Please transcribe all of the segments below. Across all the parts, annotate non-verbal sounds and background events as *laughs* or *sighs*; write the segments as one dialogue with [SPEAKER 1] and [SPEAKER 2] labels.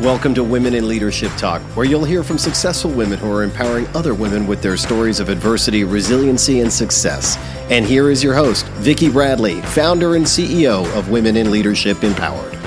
[SPEAKER 1] Welcome to Women in Leadership Talk, where you'll hear from successful women who are empowering other women with their stories of adversity, resiliency, and success. And here is your host, Vicki Bradley, founder and CEO of Women in Leadership Empowered.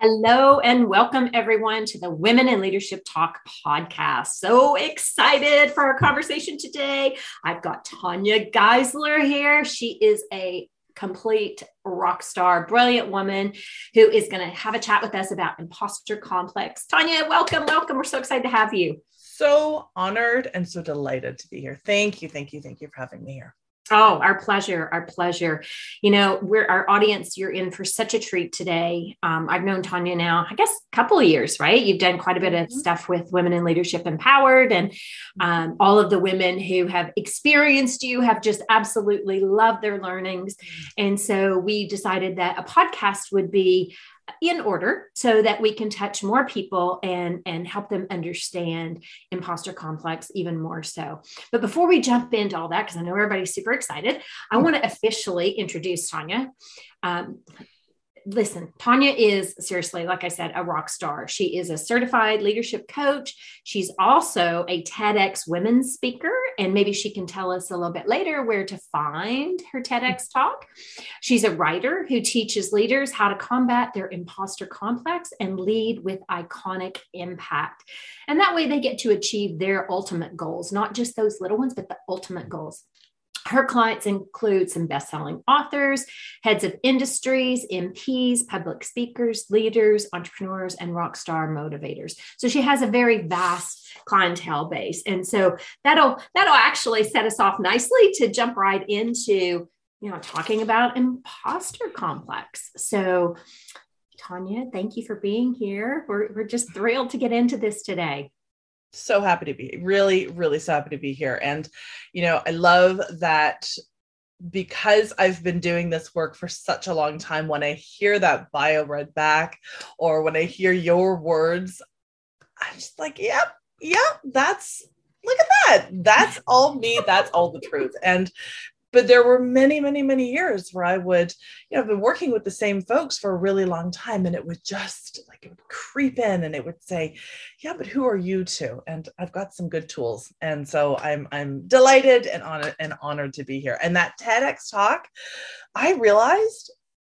[SPEAKER 2] Hello and welcome everyone to the Women in Leadership Talk podcast. So excited for our conversation today. I've got Tanya Geisler here. She is a complete rock star, brilliant woman who is going to have a chat with us about imposter complex. Tanya, welcome, welcome. We're so excited to have you.
[SPEAKER 3] So honored and so delighted to be here. Thank you, thank you, thank you for having me here.
[SPEAKER 2] Oh, our pleasure, our pleasure. You know, we're our audience. You're in for such a treat today. Um, I've known Tanya now, I guess, a couple of years, right? You've done quite a bit of mm-hmm. stuff with Women in Leadership Empowered, and um, all of the women who have experienced you have just absolutely loved their learnings. Mm-hmm. And so we decided that a podcast would be in order so that we can touch more people and and help them understand imposter complex even more so. But before we jump into all that because i know everybody's super excited i want to officially introduce tanya. Um, listen, Tanya is seriously, like I said, a rock star. She is a certified leadership coach. She's also a TEDx women's speaker, and maybe she can tell us a little bit later where to find her TEDx talk. She's a writer who teaches leaders how to combat their imposter complex and lead with iconic impact. And that way they get to achieve their ultimate goals, not just those little ones, but the ultimate goals. Her clients include some best selling authors, heads of industries, MPs, public speakers, leaders, entrepreneurs, and rock star motivators. So she has a very vast clientele base. And so that'll that'll actually set us off nicely to jump right into you know talking about imposter complex. So Tanya, thank you for being here. We're, we're just thrilled to get into this today
[SPEAKER 3] so happy to be really really so happy to be here and you know i love that because I've been doing this work for such a long time, when I hear that bio read back or when I hear your words, I'm just like, yep, yep, that's look at that. That's all me. That's all the truth. And but there were many many many years where i would you know i've been working with the same folks for a really long time and it would just like it would creep in and it would say yeah but who are you to and i've got some good tools. And so i'm i'm delighted and honored and honored to be here. And that tedx talk i realized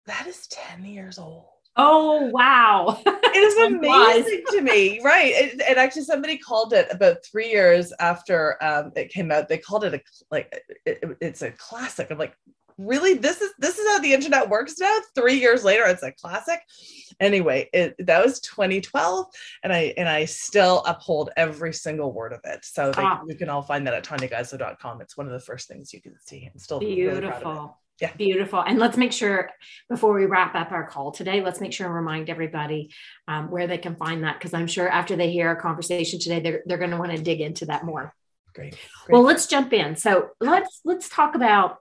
[SPEAKER 3] that is 10 years old
[SPEAKER 2] Oh wow! *laughs*
[SPEAKER 3] it is amazing to me, right? It, and actually, somebody called it about three years after um, it came out. They called it a like it, it's a classic. I'm like, really? This is this is how the internet works now. Three years later, it's a classic. Anyway, it, that was 2012, and I and I still uphold every single word of it. So they, ah. you can all find that at tanyageisler.com. It's one of the first things you can see. and still
[SPEAKER 2] beautiful.
[SPEAKER 3] Really
[SPEAKER 2] yeah. Beautiful. And let's make sure before we wrap up our call today, let's make sure and remind everybody um, where they can find that. Because I'm sure after they hear our conversation today, they're, they're going to want to dig into that more.
[SPEAKER 3] Great. Great.
[SPEAKER 2] Well, let's jump in. So let's let's talk about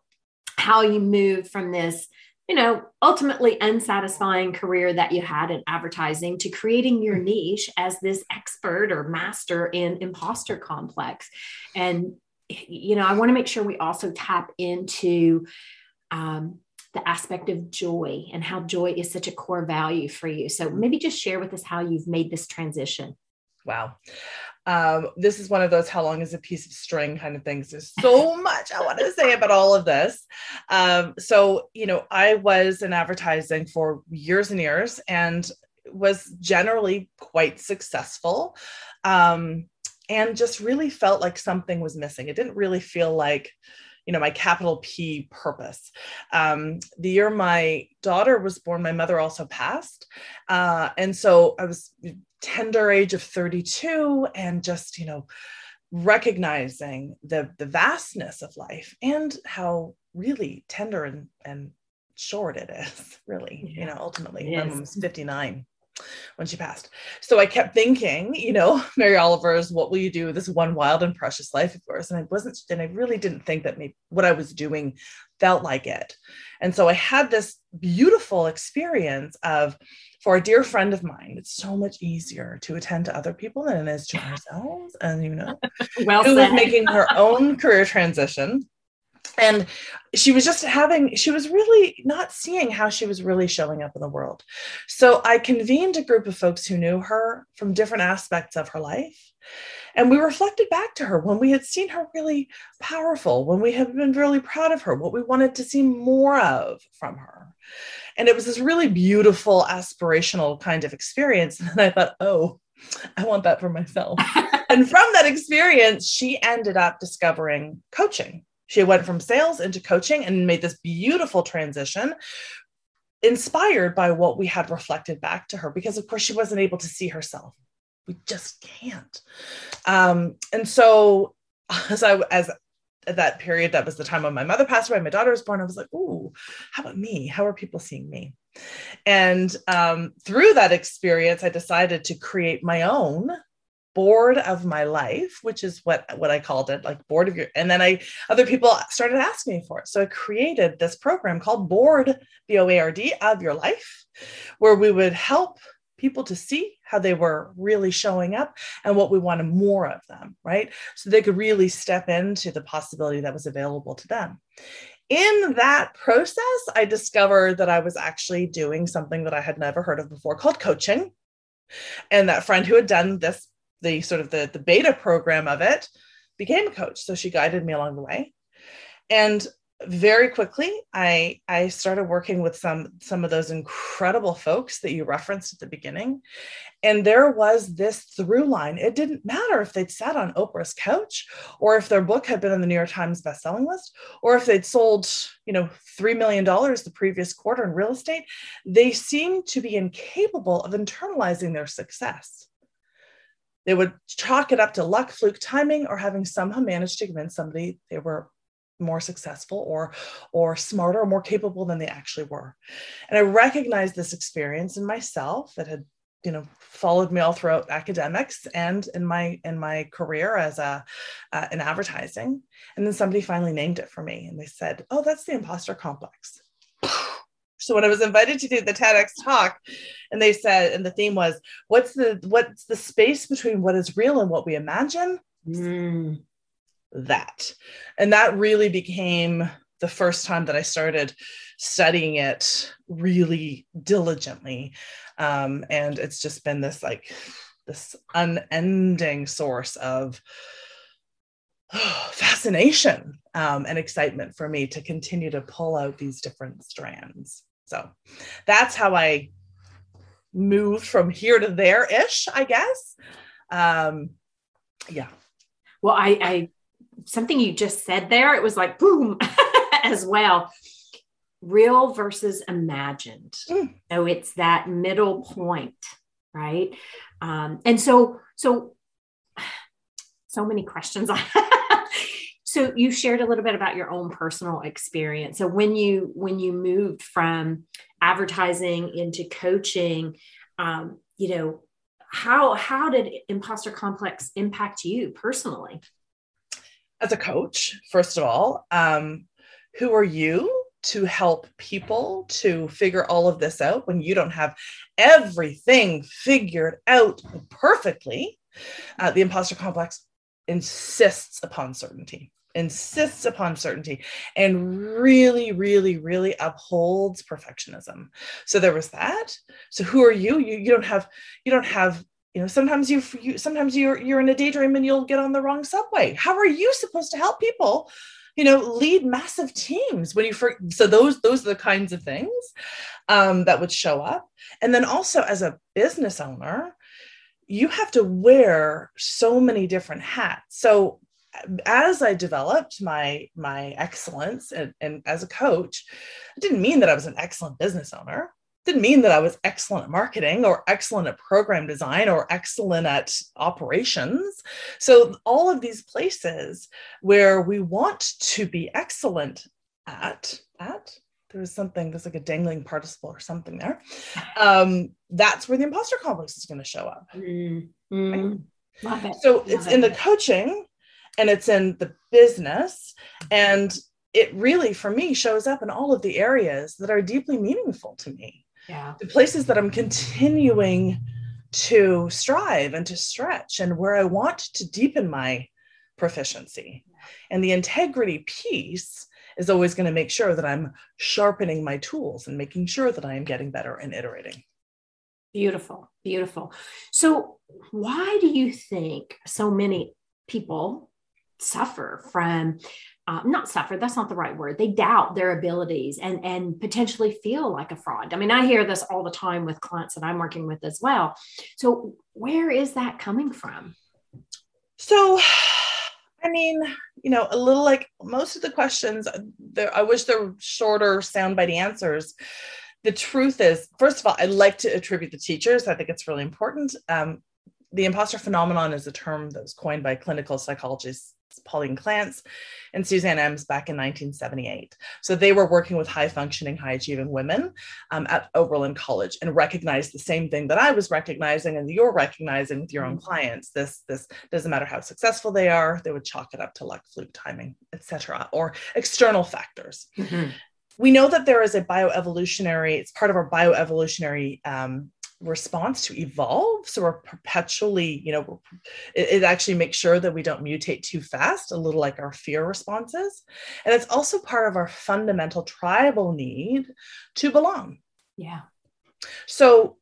[SPEAKER 2] how you moved from this, you know, ultimately unsatisfying career that you had in advertising to creating your niche as this expert or master in imposter complex. And you know, I want to make sure we also tap into um, the aspect of joy and how joy is such a core value for you. So maybe just share with us how you've made this transition.
[SPEAKER 3] Wow. Um, this is one of those how long is a piece of string kind of things. There's so *laughs* much I want to say about all of this. Um, so, you know, I was in advertising for years and years and was generally quite successful. Um, and just really felt like something was missing. It didn't really feel like, you know my capital p purpose. Um, the year my daughter was born my mother also passed. Uh, and so i was tender age of 32 and just you know recognizing the the vastness of life and how really tender and and short it is *laughs* really yeah. you know ultimately my mom was 59 when she passed. So I kept thinking, you know, *laughs* Mary Oliver's What Will You Do with This One Wild and Precious Life of Yours? And I wasn't, and I really didn't think that maybe what I was doing felt like it. And so I had this beautiful experience of, for a dear friend of mine, it's so much easier to attend to other people than it is to ourselves. And, you know, *laughs* well who was making her *laughs* own career transition and she was just having she was really not seeing how she was really showing up in the world So I convened a group of folks who knew her from different aspects of her life. And we reflected back to her when we had seen her really powerful, when we had been really proud of her, what we wanted to see more of from her. And it was this really beautiful, aspirational kind of experience. *laughs* And I thought, oh, I want that for myself. *laughs* and from that experience, she ended up discovering coaching. She went from sales into coaching and made this beautiful transition inspired by what we had reflected back to her because of course she wasn't able to see herself. We just can't. Um, and so *laughs* as i as at that period that was the time when my mother passed away my daughter was born i was like ooh how about me? How are people seeing me? And um, through that experience i decided to create my own board of my life which is what what i called it like board of your and then i other people started asking me for it. So i created this program called board b-o-a-r-d of your life where we would help people to see how they were really showing up and what we wanted more of them right? So they could really step into the possibility that was available to them. In that process i discovered that i was actually doing something that i had never heard of before called coaching. And that friend who had done this the sort of the, the beta program of it became a coach. So she guided me along the way. And very quickly i i started working with some some of those incredible folks that you referenced at the beginning. And there was this through line. It didn't matter if they'd sat on oprah's couch or if their book had been on the new york times bestselling list or if they'd sold you know $3 million the previous quarter in real estate. They seemed to be incapable of internalizing their success they would chalk it up to luck, fluke, timing, or having somehow managed to convince somebody they were more successful or or smarter or more capable than they actually were. And I recognized this experience in myself that had you know followed me all throughout academics and in my in my career as a uh, in advertising and then somebody finally named it for me and they said oh that's the imposter complex so when I was invited to do the TEDx talk, and they said, and the theme was, what's the what's the space between what is real and what we imagine? Mm. That. And that really became the first time that I started studying it really diligently. Um, and it's just been this like this unending source of *sighs* fascination um, and excitement for me to continue to pull out these different strands. So that's how I moved from here to there ish, I guess. Um, yeah.
[SPEAKER 2] Well, I, I, something you just said there, it was like boom *laughs* as well. Real versus imagined. Mm. So it's that middle point, right? Um, and so, so, *sighs* so many questions. So you shared a little bit about your own personal experience. So when you when you moved from advertising into coaching um, you know how how did imposter complex impact you personally?
[SPEAKER 3] As a coach first of all um, who are you to help people to figure all of this out when you don't have everything figured out perfectly? Uh, the imposter complex insists upon certainty insists upon certainty and really really really upholds perfectionism. So there was that. So who are you? You, you don't have you don't have you know sometimes you, you sometimes you're you're in a daydream and you'll get on the wrong subway. How are you supposed to help people you know lead massive teams when you for so those those are the kinds of things um, that would show up. And then also as a business owner you have to wear so many different hats. So as I developed my my excellence and, and as a coach, it didn't mean that I was an excellent business owner. It didn't mean that I was excellent at marketing or excellent at program design or excellent at operations. So all of these places where we want to be excellent at at there's something there's like a dangling participle or something there. Um, that's where the imposter complex is going to show up. Mm-hmm. Right? So it's in the coaching and it's in the business. And it really for me shows up in all of the areas that are deeply meaningful to me.
[SPEAKER 2] Yeah.
[SPEAKER 3] The places that i'm continuing to strive and to stretch and where i want to deepen my proficiency. And the integrity piece is always going to make sure that i'm sharpening my tools and making sure that i am getting better and iterating.
[SPEAKER 2] Beautiful, beautiful. So, why do you think so many people suffer from uh, not suffer that's not the right word they doubt their abilities and and potentially feel like a fraud. I mean i hear this all the time with clients that i'm working with as well. So where is that coming from?
[SPEAKER 3] So i mean you know a little like most of the questions i wish there were shorter soundbite answers. The truth is first of all i like to attribute the teachers i think it's really important. Um, the imposter phenomenon is a term that was coined by clinical Pauline Clance and Suzanne Imes back in 1978. So they were working with high functioning, high achieving women um, at Oberlin College and recognized the same thing that I was recognizing and you're recognizing with your own mm-hmm. clients. This this doesn't matter how successful they are, they would chalk it up to luck, fluke, timing, etc., or external factors. Mm-hmm. We know that there is a bioevolutionary, it's part of our bioevolutionary um, response to evolve. So we're perpetually you know it, it, actually makes sure that we don't mutate too fast a little like our fear responses. And it's also part of our fundamental tribal need to belong.
[SPEAKER 2] Yeah.
[SPEAKER 3] So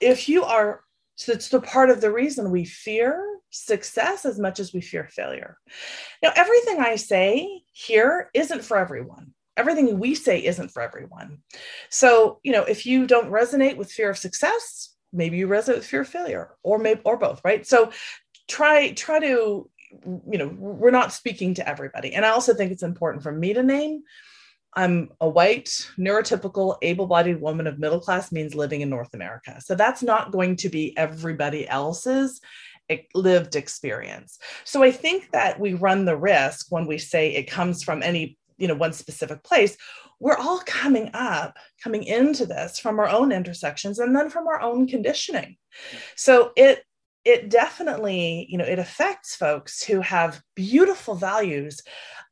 [SPEAKER 3] if you are so it's the part of the reason we fear success as much as we fear failure. Now everything i say here isn't for everyone everything we say isn't for everyone. So, you know, if you don't resonate with fear of success, maybe you resonate with fear of failure or maybe or both, right? So try try to you know, we're not speaking to everybody. And I also think it's important for me to name I'm a white, neurotypical, able bodied woman of middle class means living in North America. So that's not going to be everybody else's lived experience. So I think that we run the risk when we say it comes from any you know one specific place we're all coming up coming into this from our own intersections and then from our own conditioning. So it it definitely you know it affects folks who have beautiful values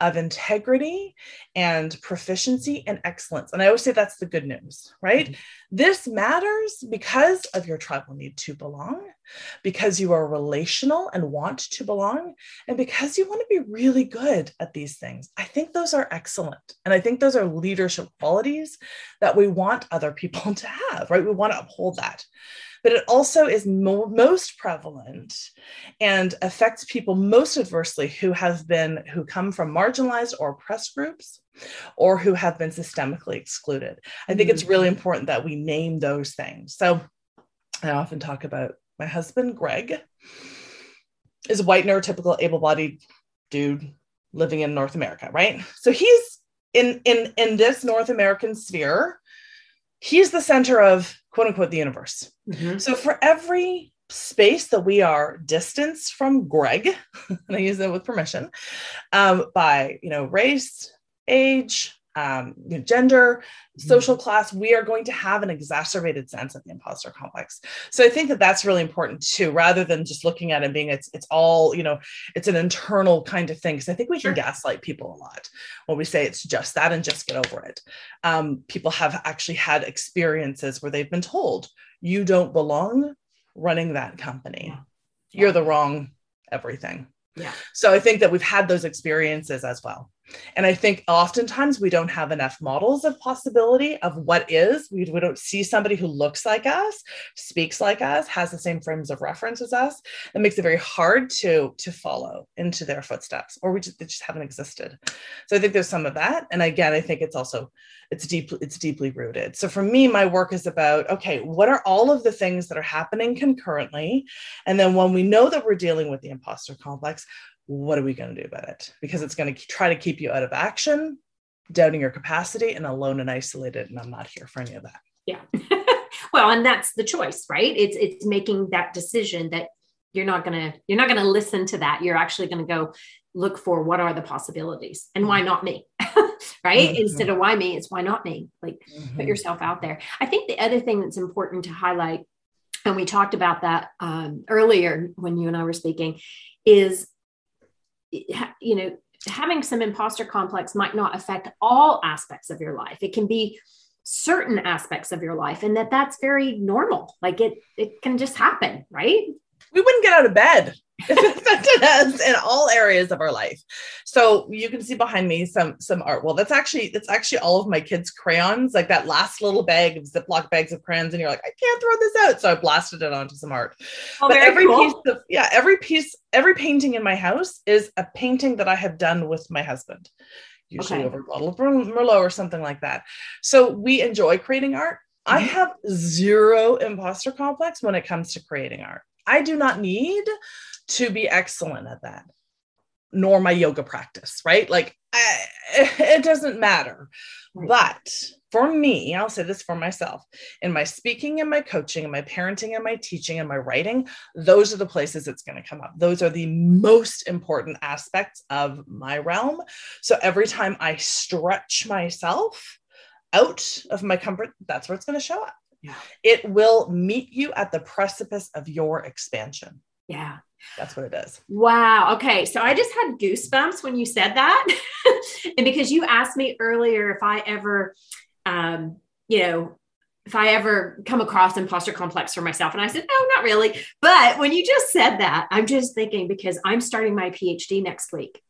[SPEAKER 3] of integrity and proficiency and excellence. And i always say that's the good news right? Mm-hmm. this matters because of your tribal need to belong because you are relational and want to belong and because you want to be really good at these things i think those are excellent and i think those are leadership qualities that we want other people *laughs* to have right we want to uphold that but it also is mo- most prevalent and affects people most adversely who have been who come from marginalized or oppressed groups or who have been systemically excluded i think mm-hmm. it's really mm-hmm. important that we name those things so i often talk about my husband greg is a white neurotypical able-bodied dude living in north america right so he's in in in this north american sphere he's the center of quote unquote the universe. Mm-hmm. So for every space that we are distanced from Greg, *laughs* and I use that with permission, um, by you know race, age, um, you know, gender, mm-hmm. social class, we are going to have an exacerbated sense of the imposter complex. So I think that that's really important too, rather than just looking at it being it's it's all you know, it's an internal kind of thing. Because I think we can gaslight people a lot when we say it's just that and just get over it. Um, people have actually had experiences where they've been told you don't belong running that company. Yeah. You're the wrong everything.
[SPEAKER 2] Yeah.
[SPEAKER 3] So I think that we've had those experiences as well. And I think oftentimes we don't have enough models of possibility of what is. We, we don't see somebody who looks like us, speaks like us, has the same frames of reference as us. It makes it very hard to, to follow into their footsteps, or we just, they just haven't existed. So I think there's some of that. And again, I think it's also it's deeply it's deeply rooted. So for me, my work is about okay, what are all of the things that are happening concurrently? And then when we know that we're dealing with the imposter complex, what are we going to do about it? Because it's going to try to keep you out of action, doubting your capacity, and alone and isolated. And I'm not here for any of that.
[SPEAKER 2] Yeah. *laughs* well, and that's the choice, right? It's it's making that decision that you're not gonna you're not gonna listen to that. You're actually gonna go look for what are the possibilities and why mm-hmm. not me *laughs* right mm-hmm. instead of why me it's why not me like mm-hmm. put yourself out there i think the other thing that's important to highlight and we talked about that um, earlier when you and i were speaking is you know, having some imposter complex might not affect all aspects of your life. It can be certain aspects of your life and that that's very normal. Like it it can just happen, right?
[SPEAKER 3] We wouldn't get out of bed affected us *laughs* in all areas of our life. So you can see behind me some some art. Well, that's actually that's actually all of my kids' crayons, like that last little bag of Ziploc bags of crayons, and you're like, I can't throw this out. So I blasted it onto some art. Oh, but every cool. piece of yeah, every piece, every painting in my house is a painting that I have done with my husband. Usually okay. over a bottle of Merlot or something like that. So we enjoy creating art. Mm-hmm. I have zero imposter complex when it comes to creating art. I do not need to be excellent at that, nor my yoga practice, right? Like, I, *laughs* it doesn't matter. But for me, I'll say this for myself in my speaking and my coaching and my parenting and my teaching and my writing, those are the places it's going to come up. Those are the most important aspects of my realm. So every time I stretch myself out of my comfort, that's where it's going to show up. Yeah. It will meet you at the precipice of your expansion.
[SPEAKER 2] Yeah.
[SPEAKER 3] That's what it is.
[SPEAKER 2] Wow. Okay. So I just had goosebumps when you said that. *laughs* and because you asked me earlier if I ever, um, you know, if I ever come across imposter complex for myself. And I said, no, not really. But when you just said that, I'm just thinking because I'm starting my PhD next week.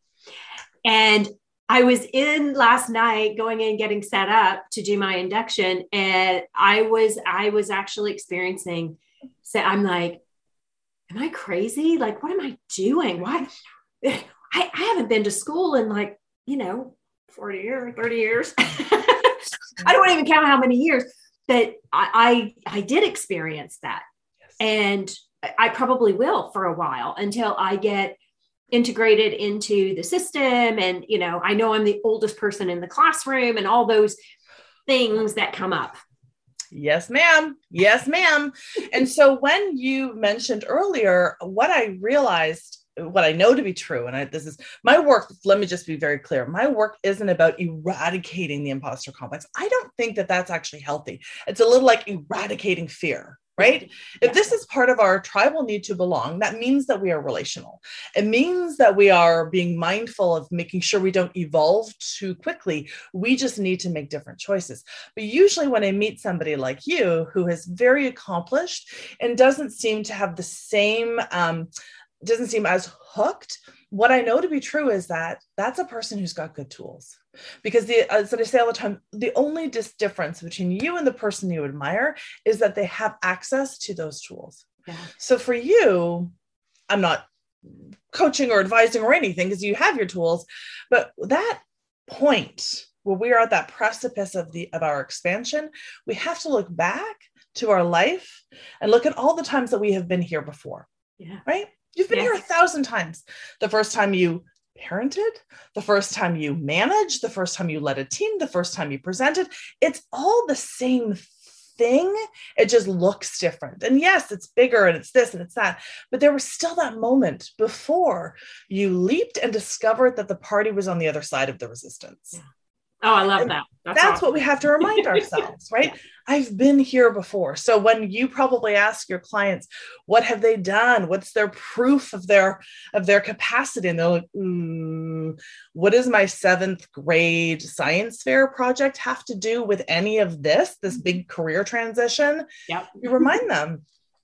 [SPEAKER 2] And I was in last night going in getting set up to do my induction and I was I was actually experiencing so I'm like am I crazy? Like what am I doing? Why *sighs* I, I haven't been to school in like you know 40 years 30 years. *laughs* I don't even count how many years but I I, I did experience that. Yes. and I probably will for a while until I get integrated into the system and you know i know i'm the oldest person in the classroom and all those things that come up
[SPEAKER 3] yes ma'am yes ma'am and so when you mentioned earlier what i realized what I know to be true, and I, this is my work. Let me just be very clear. My work isn't about eradicating the imposter complex. I don't think that that's actually healthy. It's a little like eradicating fear right? Yeah. If this is part of our tribal need to belong, that means that we are relational. It means that we are being mindful of making sure we don't evolve too quickly. We just need to make different choices. But usually, when I meet somebody like you who is very accomplished and doesn't seem to have the same, um, doesn't seem as hooked, what I know to be true is that that's a person who's got good tools because the uh, as I say all the time, the only dis- difference between you and the person you admire is that they have access to those tools. Yeah. So for you, I'm not coaching or advising or anything because you have your tools, but that point where we are at that precipice of the of our expansion, we have to look back to our life and look at all the times that we have been here before. Yeah. Right? You've been here a thousand times. The first time you parented, the first time you managed, the first time you led a team, the first time you presented. It's all the same thing. It just looks different. And yes, it's bigger and it's this and it's that. But there was still that moment before you leaped and discovered that the party was on the other side of the resistance.
[SPEAKER 2] Yeah. Oh, I love and that.
[SPEAKER 3] That's, that's awesome. what we have to remind *laughs* ourselves, right? I've been here before. So when you probably ask your clients, what have they done? What's their proof of their of their capacity? And they're like, mm, what does my seventh grade science fair project have to do with any of this, this big career transition?
[SPEAKER 2] Yep.
[SPEAKER 3] You remind them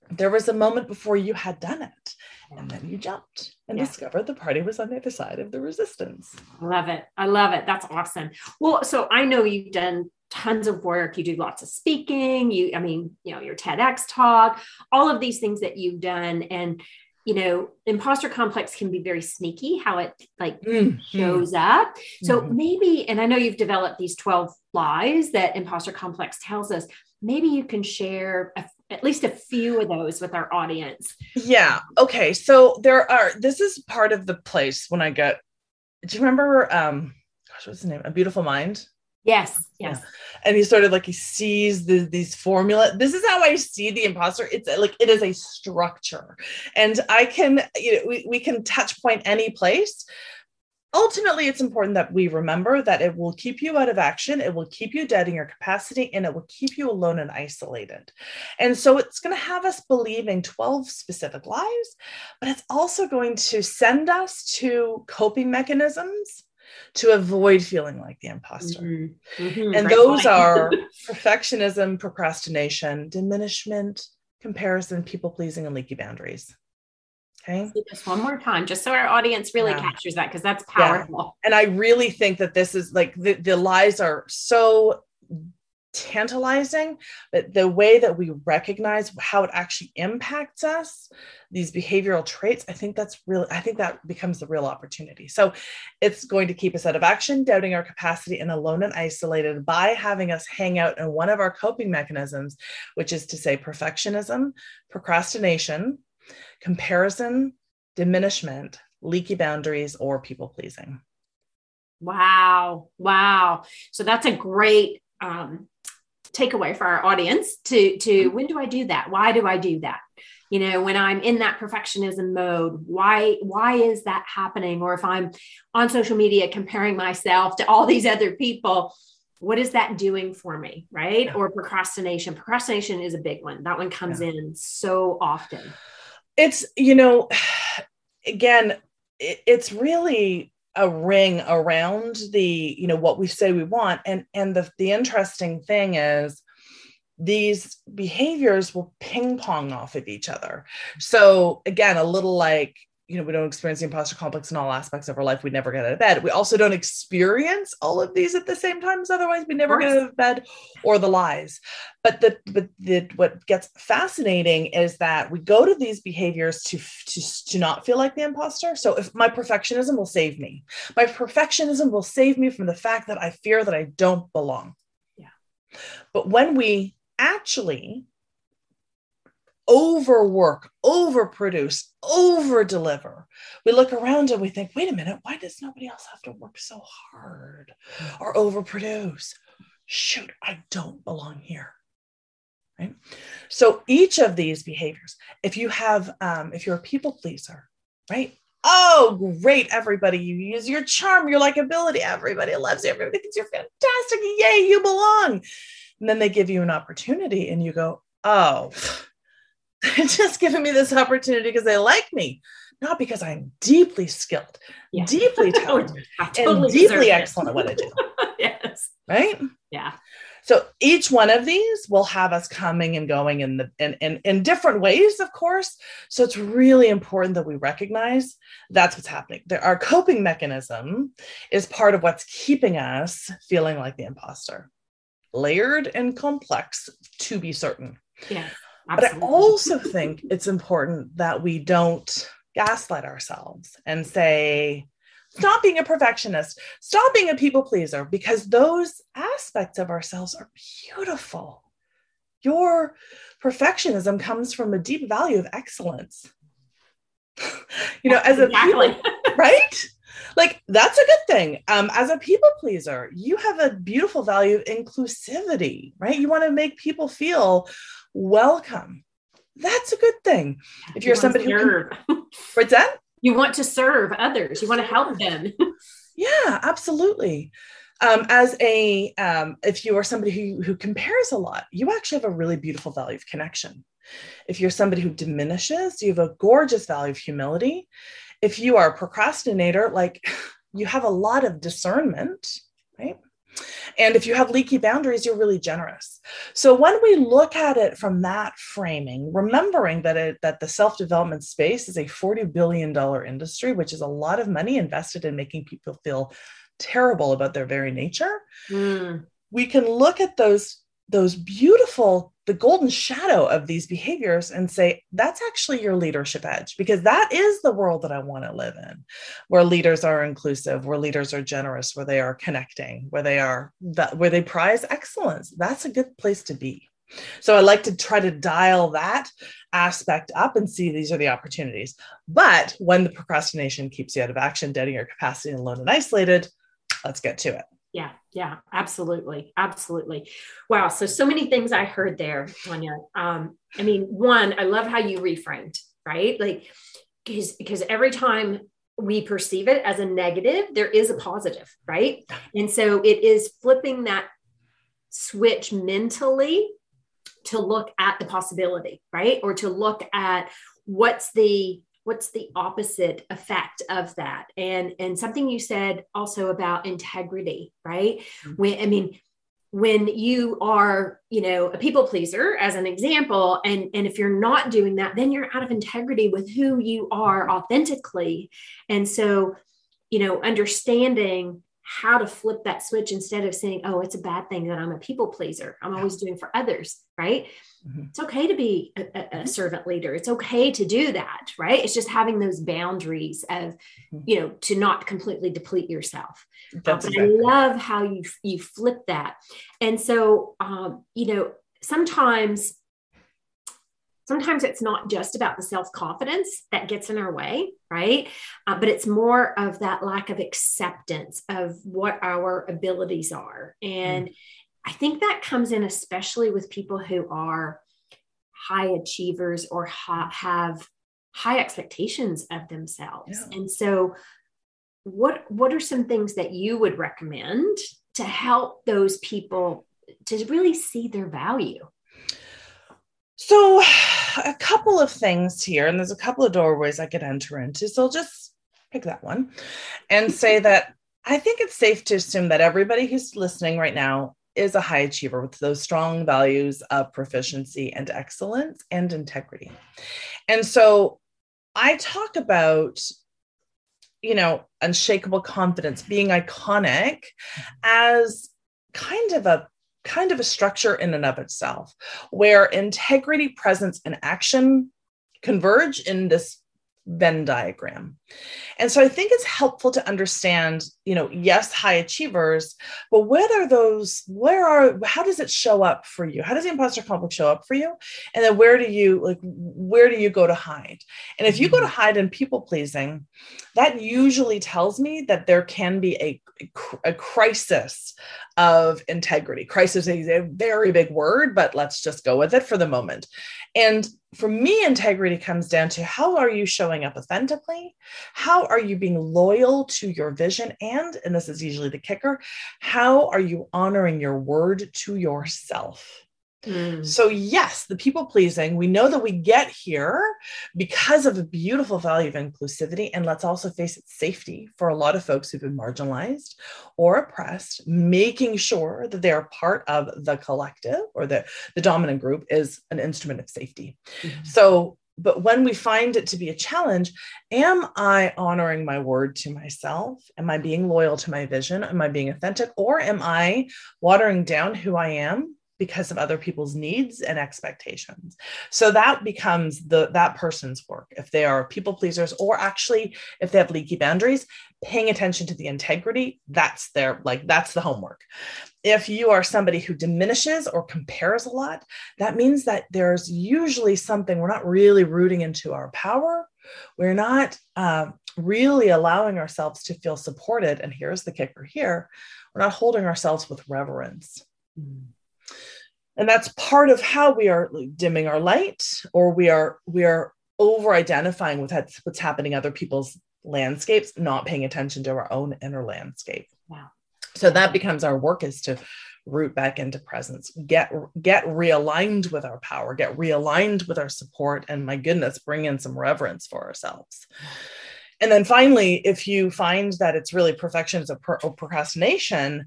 [SPEAKER 3] there was a moment before you had done it and then you jumped and yeah. discovered the party was on the other side of the resistance.
[SPEAKER 2] I love it. I love it. That's awesome. Well, so I know you've done tons of work. You do lots of speaking. You, I mean, you know, your TEDx talk, all of these things that you've done. And, you know, imposter complex can be very sneaky how it like mm-hmm. shows up. So mm-hmm. maybe, and I know you've developed these 12 lies that imposter complex tells us. Maybe you can share a at least a few of those with our audience.
[SPEAKER 3] Yeah. Okay. So there are, this is part of the place when I get, do you remember, um, gosh, what's the name? A Beautiful Mind?
[SPEAKER 2] Yes. Yes.
[SPEAKER 3] Yeah. And he sort of like, he sees the, these formula. This is how I see the imposter. It's like, it is a structure and I can, you know, we, we can touch point any place, ultimately it's important that we remember that it will keep you out of action it will keep you dead in your capacity and it will keep you alone and isolated and so it's going to have us believing 12 specific lies but it's also going to send us to coping mechanisms to avoid feeling like the imposter mm-hmm. Mm-hmm. and right those are *laughs* perfectionism procrastination diminishment comparison people pleasing and leaky boundaries Okay.
[SPEAKER 2] Just one more time, just so our audience really yeah. captures that, because that's powerful.
[SPEAKER 3] Yeah. And I really think that this is like the, the lies are so tantalizing but the way that we recognize how it actually impacts us these behavioral traits i think that's really i think that becomes the real opportunity so it's going to keep us out of action doubting our capacity and alone and isolated by having us hang out in one of our coping mechanisms which is to say perfectionism procrastination comparison diminishment leaky boundaries or people pleasing
[SPEAKER 2] wow wow so that's a great um, takeaway for our audience to to mm-hmm. when do I do that? Why do I do that? You know, when I'm in that perfectionism mode, why why is that happening? Or if I'm on social media comparing myself to all these other people, what is that doing for me right yeah. or procrastination procrastination is a big one that one comes yeah. in so often
[SPEAKER 3] it's you know *sighs* again it, it's really a ring around the you know what we say we want. And and the the interesting thing is these behaviors will ping pong off of each other. So again a little like you know, we don't experience the imposter complex in all aspects of our life. We never get out of bed. We also don't experience all of these at the same time. otherwise we never get out of bed or the lies. But the but the what gets fascinating is that we go to these behaviors to to to not feel like the imposter. So if my perfectionism will save me, my perfectionism will save me from the fact that I fear that I don't belong.
[SPEAKER 2] Yeah.
[SPEAKER 3] But when we actually overwork, overproduce, over deliver. We look around and we think, wait a minute, why does nobody else have to work so hard or overproduce? Shoot, I don't belong here. Right. So each of these behaviors, if you have, um, if you're a people pleaser, right? Oh, great, everybody. You use your charm, your likability. Everybody loves you. Everybody thinks you're fantastic. Yay, you belong. And then they give you an opportunity and you go, oh, They're *laughs* just giving me this opportunity because they like me, not because I'm deeply skilled, yeah. deeply *laughs* talented, totally and deeply excellent at what I do. *laughs*
[SPEAKER 2] yes.
[SPEAKER 3] Right?
[SPEAKER 2] Yeah.
[SPEAKER 3] So each one of these will have us coming and going in the in, in, in different ways, of course. So it's really important that we recognize that's what's happening. There, our coping mechanism is part of what's keeping us feeling like the imposter. Layered and complex to be certain.
[SPEAKER 2] Yeah.
[SPEAKER 3] Absolutely. But I also think it's important that we don't gaslight ourselves and say, stop being a perfectionist, stop being a people pleaser, because those aspects of ourselves are beautiful. Your perfectionism comes from a deep value of excellence. *laughs* you know, as a people, right? Like that's a good thing. Um, as a people pleaser, you have a beautiful value of inclusivity, right? You want to make people feel welcome. That's a good thing. If you're you somebody who can, *laughs* what's that?
[SPEAKER 2] You want to serve others. You want to help them. *laughs*
[SPEAKER 3] yeah, absolutely. Um, as a um, if you are somebody who who compares a lot, you actually have a really beautiful value of connection. If you're somebody who diminishes, you have a gorgeous value of humility. If you are a procrastinator, like *sighs* you have a lot of discernment, right? And if you have leaky boundaries, you're really generous. So when we look at it from that framing, remembering that it, that the self-development space is a 40 billion dollar industry, which is a lot of money invested in making people feel terrible about their very nature, mm. we can look at those those beautiful the golden shadow of these behaviors and say that's actually your leadership edge because that is the world that i want to live in where leaders are inclusive where leaders are generous where they are connecting where they are that where they prize excellence. That's a good place to be. So i like to try to dial that aspect up and see these are the opportunities. But when the procrastination keeps you out of action doubting your capacity and alone and isolated let's get to it
[SPEAKER 2] yeah yeah absolutely absolutely. Wow so so many things i heard there tanya um i mean one i love how you reframed right? Like because because every time we perceive it as a negative there is a positive right? And so it is flipping that switch mentally to look at the possibility right? Or to look at what's the what's the opposite effect of that? And and something you said also about integrity right? Mm-hmm. when i mean when you are you know a people pleaser as an example and and if you're not doing that then you're out of integrity with who you are authentically. And so you know understanding how to flip that switch instead of saying oh it's a bad thing that i'm a people pleaser i'm always doing for others right mm-hmm. it's okay to be a, a, mm-hmm. servant leader it's okay to do that right it's just having those boundaries of mm-hmm. you know to not completely deplete yourself That's uh, but exactly. i love how you you flip that and so um, you know sometimes sometimes it's not just about the self confidence that gets in our way, right? Uh, but it's more of that lack of acceptance of what our abilities are. And mm. I think that comes in especially with people who are high achievers or ha- have high expectations of themselves. Yeah. And so what what are some things that you would recommend to help those people to really see their value?
[SPEAKER 3] So *sighs* a couple of things here, and there's a couple of doorways I could enter into. So I'll just pick that one and *laughs* say that I think it's safe to assume that everybody who's listening right now is a high achiever with those strong values of proficiency and excellence and integrity. And so I talk about, you know, unshakable confidence, being iconic mm-hmm. as kind of a kind of a structure in and of itself, where integrity, presence, and action converge in this Venn diagram. And so I think it's helpful to understand, you know, yes, high achievers, but whether those, where are, how does it show up for you? How does the imposter complex show up for you? And then where do you, like, where do you go to hide? And if you go to mm-hmm. hide in people pleasing, that usually tells me that there can be a, a crisis of integrity. Crisis is a very big word, but let's just go with it for the moment. And for me, integrity comes down to how are you showing up authentically? How are you being loyal to your vision? And, and this is usually the kicker, how are you honoring your word to yourself? Mm. So, yes, the people pleasing, we know that we get here because of a beautiful value of inclusivity. And let's also face it, safety for a lot of folks who've been marginalized or oppressed, making sure that they are part of the collective or the, the dominant group is an instrument of safety. Mm-hmm. So, but when we find it to be a challenge, am I honoring my word to myself? Am I being loyal to my vision? Am I being authentic? Or am I watering down who I am because of other people's needs and expectations so that becomes the that person's work if they are people pleasers or actually if they have leaky boundaries paying attention to the integrity that's their like that's the homework if you are somebody who diminishes or compares a lot that means that there's usually something we're not really rooting into our power. We're not uh, really allowing ourselves to feel supported and here's the kicker here we're not holding ourselves with reverence. Mm. And that's part of how we are dimming our light or we are we are over identifying with what's happening other people's landscapes not paying attention to our own inner landscape. Wow so that becomes our work is to root back into presence get get realigned with our power get realigned with our support and my goodness bring in some reverence for ourselves. And then finally if you find that it's really perfections or procrastination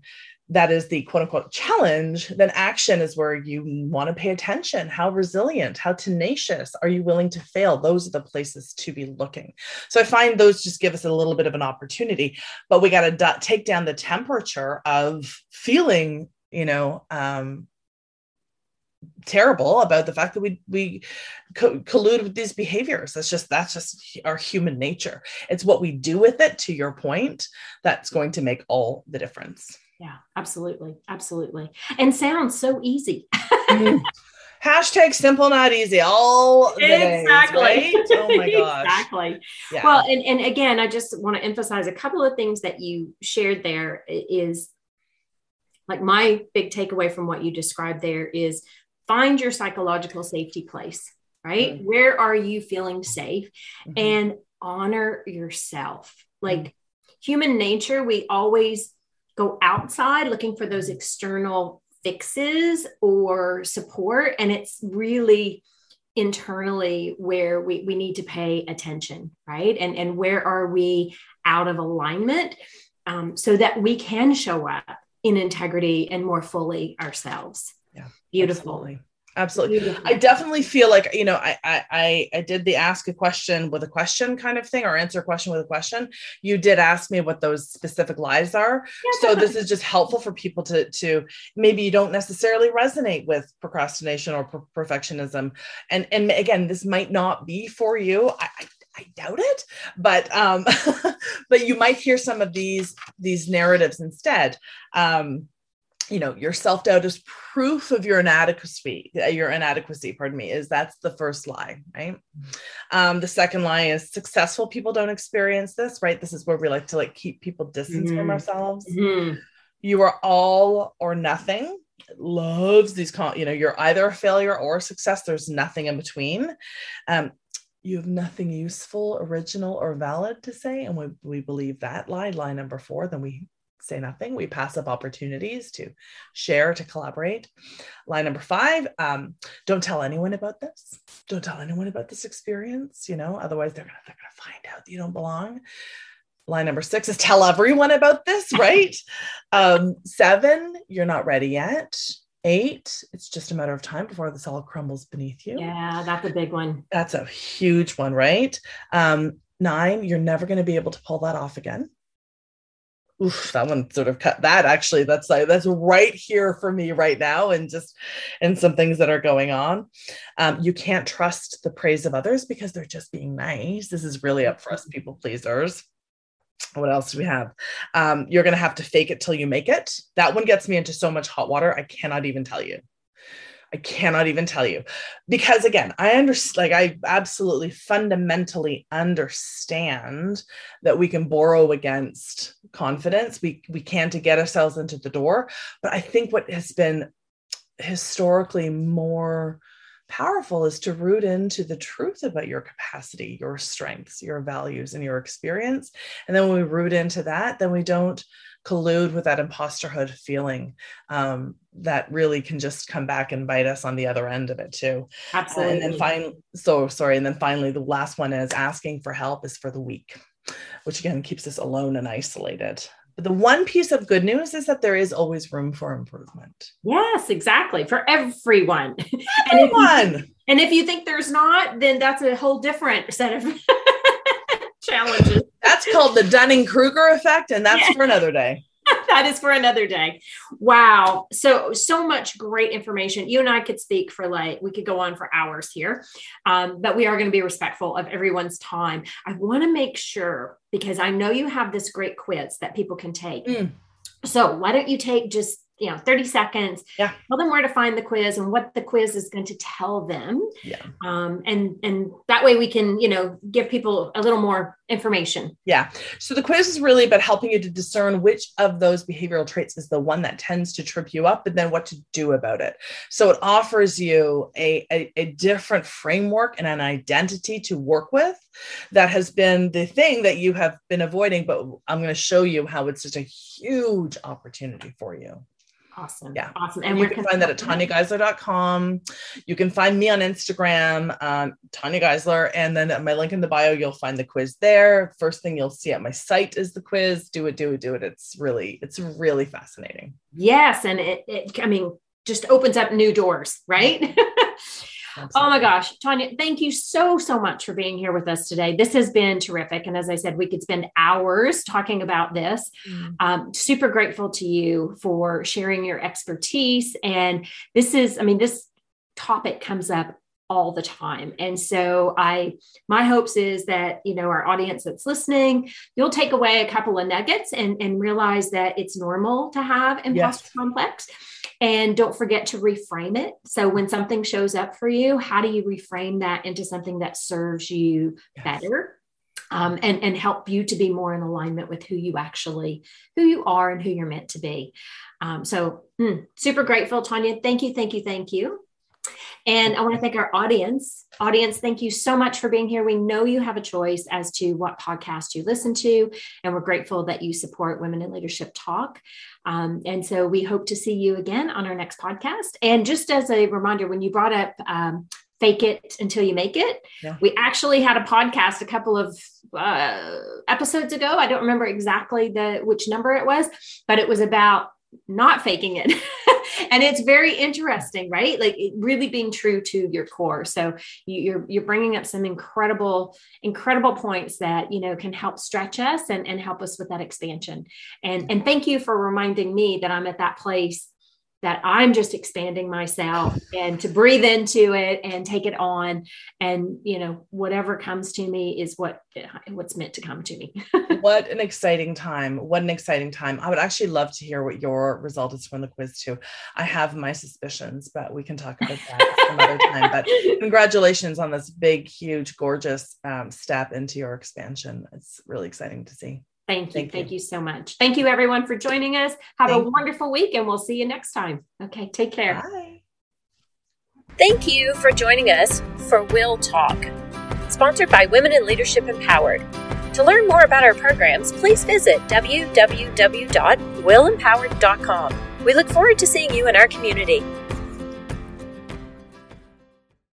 [SPEAKER 3] that is the quote unquote challenge, then action is where you want to pay attention. How resilient, how tenacious are you willing to fail? Those are the places to be looking. So I find those just give us a little bit of an opportunity, but we got to take down the temperature of feeling, you know, um, terrible about the fact that we we co- collude with these behaviors that's just that's just our human nature it's what we do with it to your point that's going to make all the difference
[SPEAKER 2] yeah, absolutely. Absolutely. And sounds so easy. mm. *laughs*
[SPEAKER 3] Hashtag simple, not easy. All exactly. Right? Oh my *laughs* gosh.
[SPEAKER 2] exactly. Yeah. Well, and, and again, I just want to emphasize a couple of things that you shared there is like my big takeaway from what you described there is find your psychological safety place, right? Mm-hmm. Where are you feeling safe mm-hmm. and honor yourself? Like mm-hmm. human nature, we always go outside looking for those external fixes or support. And it's really internally where we, we need to pay attention, right? And, and where are we out of alignment um, so that we can show up in integrity and more fully ourselves.
[SPEAKER 3] Yeah.
[SPEAKER 2] Beautiful.
[SPEAKER 3] Absolutely. Absolutely. I definitely feel like, you know, I, I, I did the ask a question with a question kind of thing or answer a question with a question. You did ask me what those specific lies are. Yeah, so this is just helpful for people to, to maybe you don't necessarily resonate with procrastination or per- perfectionism. And, and again, this might not be for you. I, I I doubt it, but um, *laughs* but you might hear some of these these narratives instead. Um, you know your self-doubt is proof of your inadequacy uh, your inadequacy pardon me is that's the first lie right? Um, the second lie is successful people don't experience this right? This is where we like to like keep people distance mm-hmm. from ourselves. Mm-hmm. you are all or nothing loves these con- you know you're either a failure or a success there's nothing in between. Um, you have nothing useful original or valid to say and we, we believe that lie lie number four then we say nothing. We pass up opportunities to share, to collaborate. Line number five, um, don't tell anyone about this. Don't tell anyone about this experience, you know, otherwise they're gonna they're gonna find out that you don't belong. Line number six is tell everyone about this, *laughs* right? um, seven, you're not ready yet. Eight, it's just a matter of time before this all crumbles beneath you.
[SPEAKER 2] Yeah, that's a big one.
[SPEAKER 3] That's a huge one, right? Um, nine, you're never going to be able to pull that off again oof, that one sort of cut that actually. That's like that's right here for me right now and just and some things that are going on. Um, you can't trust the praise of others because they're just being nice. This is really up for us mm-hmm. people pleasers. What else do we have? Um, you're going to have to fake it till you make it. That one gets me into so much hot water i cannot even tell you I cannot even tell you because again, I understand, like, I absolutely fundamentally understand that we can borrow against confidence. We, we can to get ourselves into the door. But I think what has been historically more powerful is to root into the truth about your capacity, your strengths, your values, and your experience. And then when we root into that, then we don't collude with that imposterhood feeling um, that really can just come back and bite us on the other end of it too.
[SPEAKER 2] Absolutely.
[SPEAKER 3] and then finally, so sorry. And then finally, the last one is asking for help is for the weak, which again keeps us alone and isolated. But the one piece of good news is that there is always room for improvement.
[SPEAKER 2] Yes, exactly. For everyone.
[SPEAKER 3] Everyone. *laughs*
[SPEAKER 2] and, if you, and if you think there's not, then that's a whole different set of *laughs* challenges.
[SPEAKER 3] That's called the Dunning Kruger effect, and that's yeah. for another day. *laughs*
[SPEAKER 2] that is for another day. Wow. So, so much great information. You and I could speak for like, we could go on for hours here, um, but we are going to be respectful of everyone's time. I want to make sure, because I know you have this great quiz that people can take. Mm. So, why don't you take just you know 30 seconds.
[SPEAKER 3] Yeah.
[SPEAKER 2] Tell them where to find the quiz and what the quiz is going to tell them.
[SPEAKER 3] Yeah.
[SPEAKER 2] Um, and and that way we can you know give people a little more information.
[SPEAKER 3] Yeah. So the quiz is really about helping you to discern which of those behavioral traits is the one that tends to trip you up and then what to do about it. So it offers you a, a, a different framework and an identity to work with that has been the thing that you have been avoiding but i'm going to show you how it's just a huge opportunity for you
[SPEAKER 2] Awesome.
[SPEAKER 3] Yeah.
[SPEAKER 2] Awesome.
[SPEAKER 3] And you can find that at tanyageisler.com. You can find me on Instagram, um, Tanya Geisler. And then at my link in the bio, you'll find the quiz there. First thing you'll see at my site is the quiz. Do it, do it, do it. It's really, it's really fascinating.
[SPEAKER 2] Yes. And it, it I mean, just opens up new doors, right? *laughs* Absolutely. Oh my gosh, Tanya, thank you so, so much for being here with us today. This has been terrific. And as I said, we could spend hours talking about this. Mm. Um, super grateful to you for sharing your expertise. And this is, I mean, this topic comes up all the time. And so I my hopes is that you know our audience that's listening, you'll take away a couple of nuggets and, and realize that it's normal to have imposter yes. complex. And don't forget to reframe it. So when something shows up for you, how do you reframe that into something that serves you yes. better? Um, and, and help you to be more in alignment with who you actually who you are and who you're meant to be um, so mm, super grateful tanya thank you thank you thank you and I want to thank our audience. Audience, thank you so much for being here. We know you have a choice as to what podcast you listen to, and we're grateful that you support Women in Leadership Talk. Um, and so we hope to see you again on our next podcast. And just as a reminder, when you brought up um, fake it until you make it. Yeah. We actually had a podcast a couple of uh, episodes ago. I don't remember exactly the which number it was, but it was about not faking it. *laughs* and it's very interesting, right? Like really being true to your core. So you're you're bringing up some incredible incredible points that you know can help stretch us and, and help us with that expansion. And and thank you for reminding me that I'm at that place that I'm just expanding myself and to breathe into it and take it on. And, you know, whatever comes to me is what what's meant to come to me. *laughs*
[SPEAKER 3] what an exciting time. What an exciting time. I would actually love to hear what your result is from the quiz too. I have my suspicions, but we can talk about that *laughs* some other time. But congratulations on this big, huge, gorgeous um, step into your expansion. It's really exciting to see.
[SPEAKER 2] Thank you. Thank, Thank you. you. so much. Thank you, everyone, for joining us. Have Thank a wonderful you. week, and we'll see you next time. Okay, take care.
[SPEAKER 3] Bye.
[SPEAKER 4] Thank you for joining us for Will Talk, sponsored by Women in Leadership Empowered. To learn more about our programs, please visit www.willempowered.com. We look forward to seeing you in our community.